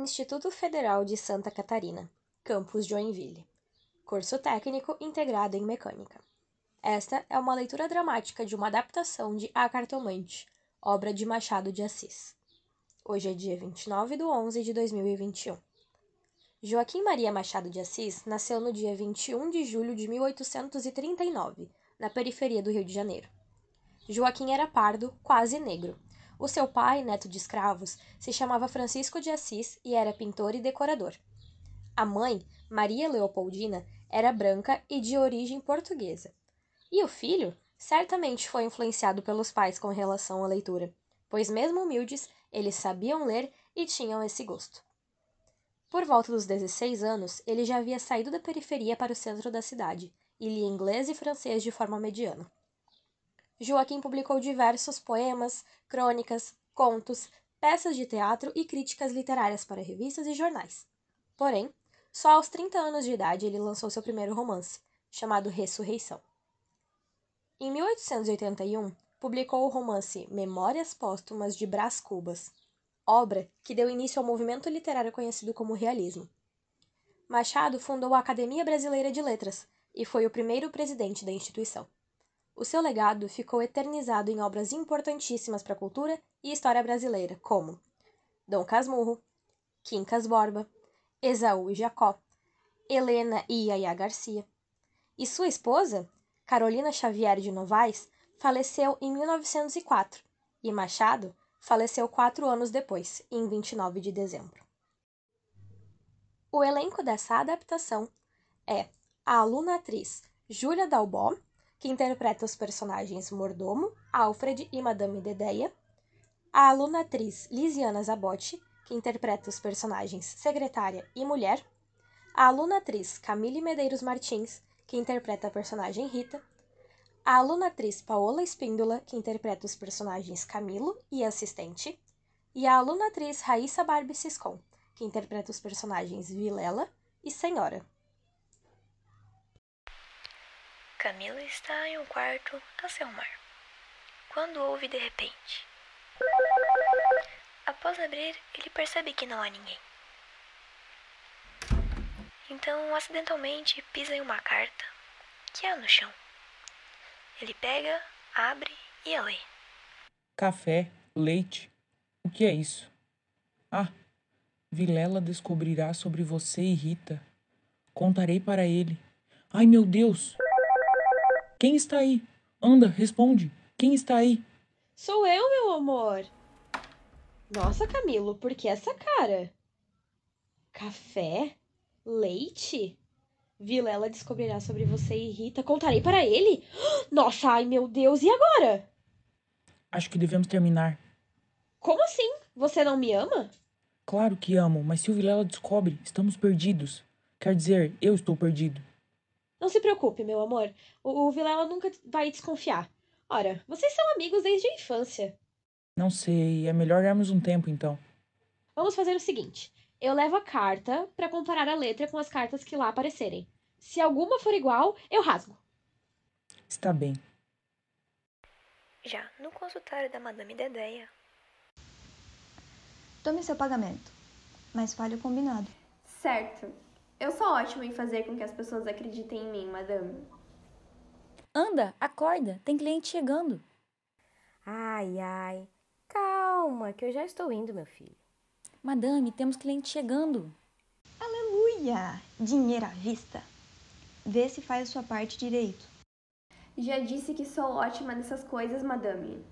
Instituto Federal de Santa Catarina, campus Joinville. Curso técnico integrado em mecânica. Esta é uma leitura dramática de uma adaptação de A Cartomante, obra de Machado de Assis. Hoje é dia 29 de 11 de 2021. Joaquim Maria Machado de Assis nasceu no dia 21 de julho de 1839, na periferia do Rio de Janeiro. Joaquim era pardo, quase negro. O seu pai, neto de escravos, se chamava Francisco de Assis e era pintor e decorador. A mãe, Maria Leopoldina, era branca e de origem portuguesa. E o filho certamente foi influenciado pelos pais com relação à leitura, pois, mesmo humildes, eles sabiam ler e tinham esse gosto. Por volta dos 16 anos, ele já havia saído da periferia para o centro da cidade e lia inglês e francês de forma mediana. Joaquim publicou diversos poemas, crônicas, contos, peças de teatro e críticas literárias para revistas e jornais. Porém, só aos 30 anos de idade ele lançou seu primeiro romance, chamado Ressurreição. Em 1881, publicou o romance Memórias Póstumas de Brás Cubas, obra que deu início ao movimento literário conhecido como realismo. Machado fundou a Academia Brasileira de Letras e foi o primeiro presidente da instituição. O seu legado ficou eternizado em obras importantíssimas para a cultura e história brasileira, como Dom Casmurro, Quincas Borba, Esaú e Jacó, Helena e Yaya Garcia. E sua esposa, Carolina Xavier de Novaes, faleceu em 1904 e Machado faleceu quatro anos depois, em 29 de dezembro. O elenco dessa adaptação é a aluna atriz Júlia Dalbó, que interpreta os personagens Mordomo, Alfred e Madame Dedeia, a aluna atriz Lisiana Zabotti, que interpreta os personagens Secretária e Mulher, a aluna atriz Camille Medeiros Martins, que interpreta a personagem Rita, a aluna atriz Paola Espíndola, que interpreta os personagens Camilo e Assistente, e a aluna atriz Raíssa Barbie Siscon, que interpreta os personagens Vilela e Senhora. Camilo está em um quarto a se arrumar, quando ouve de repente. Após abrir, ele percebe que não há ninguém. Então, acidentalmente, pisa em uma carta que há no chão. Ele pega, abre e a lê. Café, leite. O que é isso? Ah, Vilela descobrirá sobre você e Rita. Contarei para ele. Ai, meu Deus! Quem está aí? Anda, responde. Quem está aí? Sou eu, meu amor. Nossa, Camilo, por que essa cara? Café? Leite? Vilela descobrirá sobre você e Rita. Contarei para ele? Nossa, ai meu Deus, e agora? Acho que devemos terminar. Como assim? Você não me ama? Claro que amo, mas se o Vilela descobre, estamos perdidos. Quer dizer, eu estou perdido. Não se preocupe, meu amor. O, o Vilela nunca vai desconfiar. Ora, vocês são amigos desde a infância. Não sei, é melhor darmos um tempo então. Vamos fazer o seguinte: eu levo a carta para comparar a letra com as cartas que lá aparecerem. Se alguma for igual, eu rasgo. Está bem. Já no consultório da Madame Dedeia. Tome seu pagamento, mas fale o combinado. Certo. Eu sou ótima em fazer com que as pessoas acreditem em mim, madame. Anda, acorda, tem cliente chegando. Ai, ai. Calma, que eu já estou indo, meu filho. Madame, temos cliente chegando. Aleluia! Dinheiro à vista. Vê se faz a sua parte direito. Já disse que sou ótima nessas coisas, madame.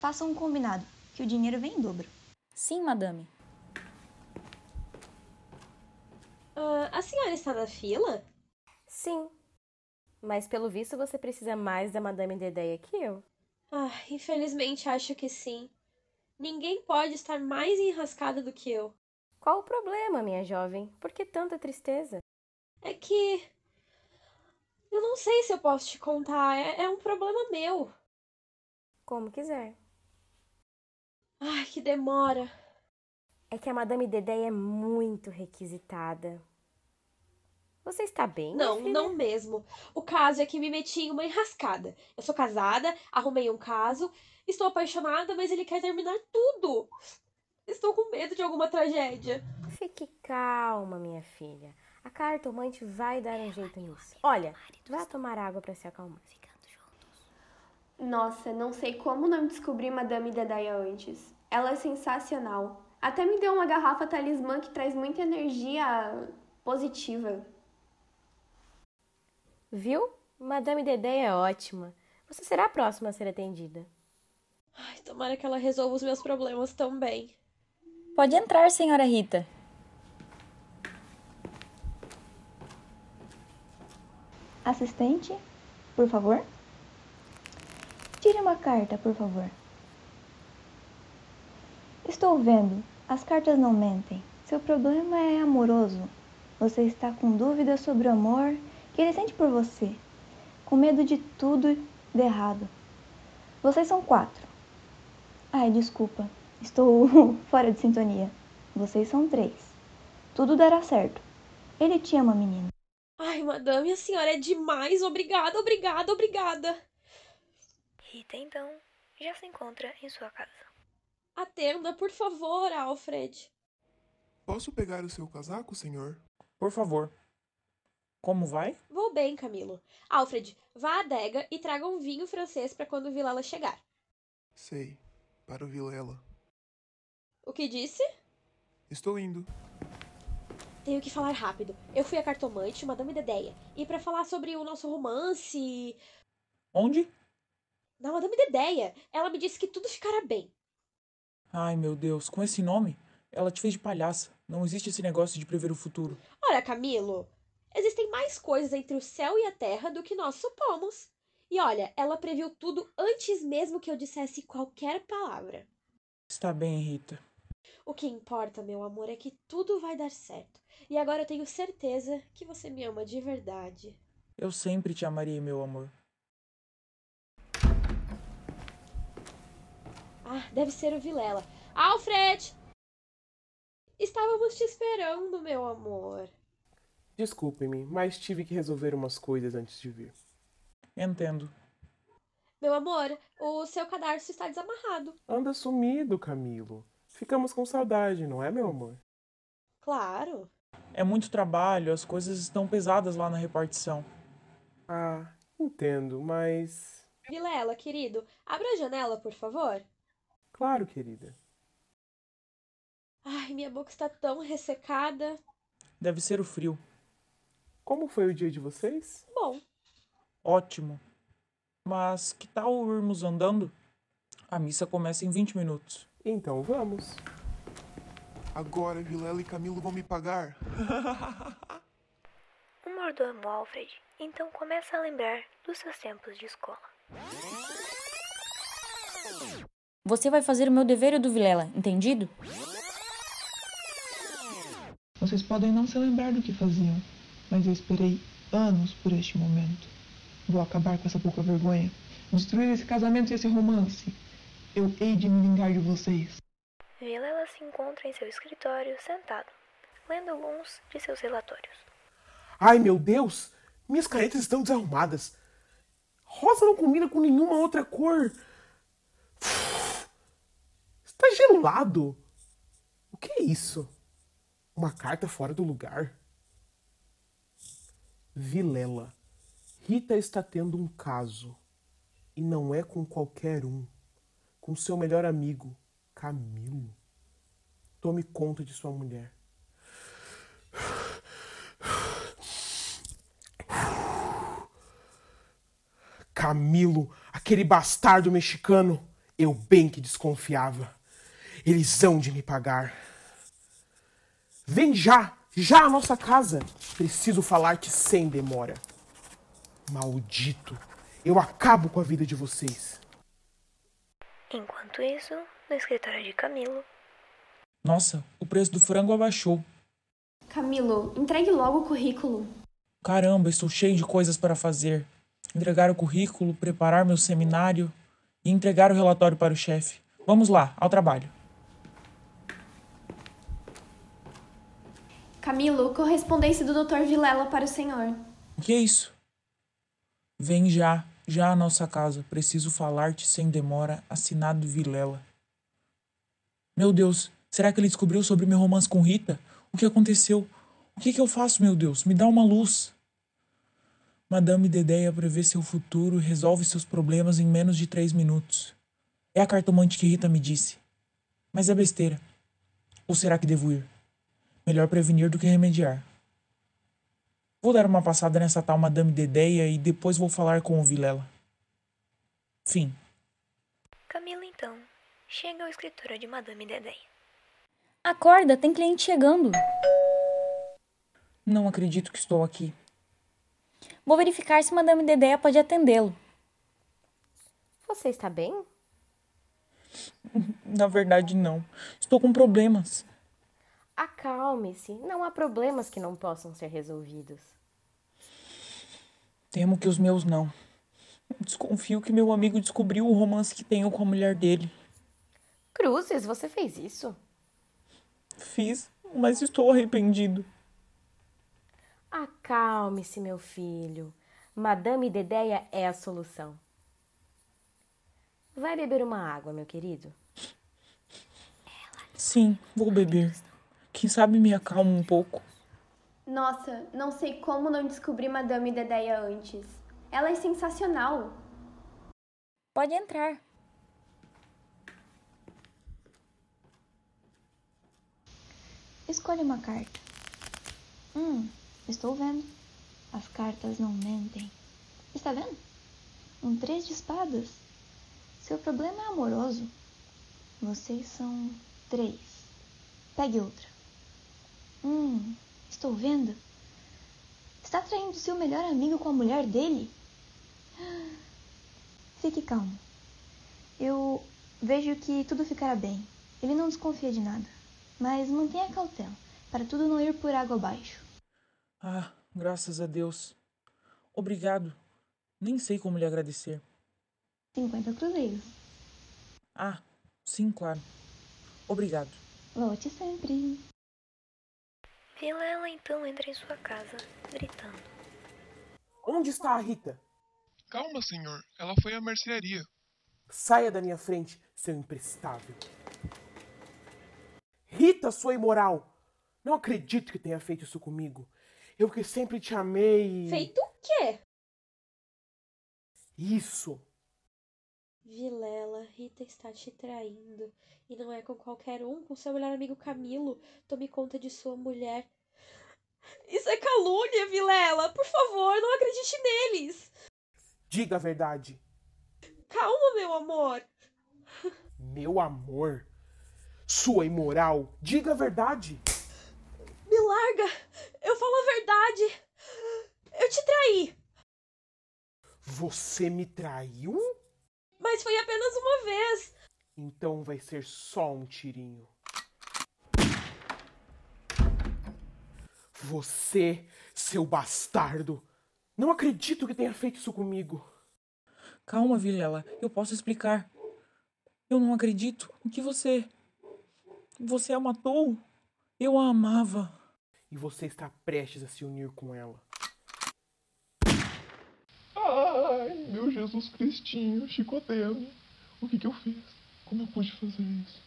Faça um combinado, que o dinheiro vem em dobro. Sim, madame. Ah, a senhora está na fila? Sim. Mas pelo visto você precisa mais da Madame Dedeia que eu. Ah, infelizmente acho que sim. Ninguém pode estar mais enrascada do que eu. Qual o problema, minha jovem? Por que tanta tristeza? É que. Eu não sei se eu posso te contar. É, é um problema meu. Como quiser. Ai, que demora. É que a Madame Dedeia é muito requisitada. Você está bem? Não, filha? não mesmo. O caso é que me meti em uma enrascada. Eu sou casada, arrumei um caso, estou apaixonada, mas ele quer terminar tudo. Estou com medo de alguma tragédia. Fique calma, minha filha. A cartomante vai dar um jeito nisso. Olha, vá tomar água para se acalmar. Nossa, não sei como não descobri Madame Dedaia antes. Ela é sensacional. Até me deu uma garrafa talismã que traz muita energia positiva. Viu? Madame Dedé é ótima. Você será a próxima a ser atendida. Ai, tomara que ela resolva os meus problemas também. Pode entrar, senhora Rita. Assistente, por favor. Tire uma carta, por favor. Estou vendo. As cartas não mentem. Seu problema é amoroso. Você está com dúvidas sobre o amor que ele sente por você, com medo de tudo de errado. Vocês são quatro. Ai, desculpa, estou fora de sintonia. Vocês são três. Tudo dará certo. Ele te ama, menino. Ai, madame, a senhora é demais. Obrigada, obrigada, obrigada. Rita, então, já se encontra em sua casa. Atenda, por favor, Alfred. Posso pegar o seu casaco, senhor? Por favor. Como vai? Vou bem, Camilo. Alfred, vá à adega e traga um vinho francês para quando o Vilela chegar. Sei, para o Vilela. O que disse? Estou indo. Tenho que falar rápido. Eu fui a cartomante, Madame Dedeia, e para falar sobre o nosso romance. Onde? Na Madame Dedeia. Ela me disse que tudo ficará bem. Ai, meu Deus, com esse nome? Ela te fez de palhaça. Não existe esse negócio de prever o futuro. Ora, Camilo, existem mais coisas entre o céu e a terra do que nós supomos. E olha, ela previu tudo antes mesmo que eu dissesse qualquer palavra. Está bem, Rita. O que importa, meu amor, é que tudo vai dar certo. E agora eu tenho certeza que você me ama de verdade. Eu sempre te amarei, meu amor. Ah, deve ser o Vilela. Alfred! Estávamos te esperando, meu amor. Desculpe-me, mas tive que resolver umas coisas antes de vir. Entendo. Meu amor, o seu cadarço está desamarrado. Anda sumido, Camilo. Ficamos com saudade, não é, meu amor? Claro. É muito trabalho, as coisas estão pesadas lá na repartição. Ah, entendo, mas. Vilela, querido, abra a janela, por favor. Claro, querida. Ai, minha boca está tão ressecada. Deve ser o frio. Como foi o dia de vocês? Bom, Ótimo. Mas que tal irmos andando? A missa começa em 20 minutos. Então vamos. Agora Vilela e Camilo vão me pagar. O mordomo Alfred então começa a lembrar dos seus tempos de escola. Você vai fazer o meu dever e o do Vilela, entendido? Vocês podem não se lembrar do que faziam, mas eu esperei anos por este momento. Vou acabar com essa pouca vergonha, destruir esse casamento e esse romance. Eu hei de me vingar de vocês. Vilela se encontra em seu escritório sentado, lendo alguns de seus relatórios. Ai, meu Deus! Minhas canetas estão desarrumadas. Rosa não combina com nenhuma outra cor. Está gelado. O que é isso? Uma carta fora do lugar? Vilela. Rita está tendo um caso. E não é com qualquer um. Com seu melhor amigo, Camilo. Tome conta de sua mulher. Camilo, aquele bastardo mexicano, eu bem que desconfiava. Eles hão de me pagar. Vem já, já à nossa casa. Preciso falar-te sem demora. Maldito, eu acabo com a vida de vocês. Enquanto isso, no escritório de Camilo, Nossa, o preço do frango abaixou. Camilo, entregue logo o currículo. Caramba, estou cheio de coisas para fazer. Entregar o currículo, preparar meu seminário e entregar o relatório para o chefe. Vamos lá, ao trabalho. Camilo, correspondência do Dr. Vilela para o senhor. O que é isso? Vem já, já à nossa casa. Preciso falar-te sem demora. Assinado Vilela. Meu Deus, Será que ele descobriu sobre meu romance com Rita? O que aconteceu? O que, que eu faço, meu Deus? Me dá uma luz. Madame Dedéia prevê seu futuro e resolve seus problemas em menos de três minutos. É a cartomante que Rita me disse. Mas é besteira. Ou será que devo ir? Melhor prevenir do que remediar. Vou dar uma passada nessa tal Madame Dedéia e depois vou falar com o Vilela. Fim. Camila, então, chega ao escritório de Madame Dedéia. Acorda, tem cliente chegando. Não acredito que estou aqui. Vou verificar se Madame Dedéia pode atendê-lo. Você está bem? Na verdade, não. Estou com problemas. Acalme-se. Não há problemas que não possam ser resolvidos. Temo que os meus não. Desconfio que meu amigo descobriu o romance que tenho com a mulher dele. Cruzes, você fez isso? Fiz, mas estou arrependido. Acalme-se, meu filho. Madame Dedéia é a solução. Vai beber uma água, meu querido? Sim, vou beber. Quem sabe me acalma um pouco. Nossa, não sei como não descobri Madame Dedéia antes. Ela é sensacional. Pode entrar. Escolha uma carta. Hum, estou vendo. As cartas não mentem. Está vendo? Um três de espadas. Seu problema é amoroso. Vocês são três. Pegue outra. Hum, estou vendo. Está traindo seu melhor amigo com a mulher dele? Fique calmo. Eu vejo que tudo ficará bem. Ele não desconfia de nada. Mas mantenha cautela, para tudo não ir por água abaixo. Ah, graças a Deus. Obrigado. Nem sei como lhe agradecer. 50 cruzeiros. Ah, sim, claro. Obrigado. Volte sempre. Vilela então entra em sua casa, gritando. Onde está a Rita? Calma, senhor. Ela foi à mercearia. Saia da minha frente, seu imprestável. Rita, sua imoral! Não acredito que tenha feito isso comigo. Eu que sempre te amei. Feito o quê? Isso. Vilela, Rita está te traindo. E não é com qualquer um, com seu melhor amigo Camilo. Tome conta de sua mulher. Isso é calúnia, Vilela! Por favor, não acredite neles! Diga a verdade. Calma, meu amor! Meu amor? Sua imoral? Diga a verdade. Me larga! Eu falo a verdade! Eu te traí! Você me traiu? Mas foi apenas uma vez! Então vai ser só um tirinho. Você, seu bastardo! Não acredito que tenha feito isso comigo. Calma, Vilela. Eu posso explicar. Eu não acredito que você. Você a matou. Eu a amava. E você está prestes a se unir com ela. Ai, meu Jesus Cristinho, chicoteando. O que que eu fiz? Como eu pude fazer isso?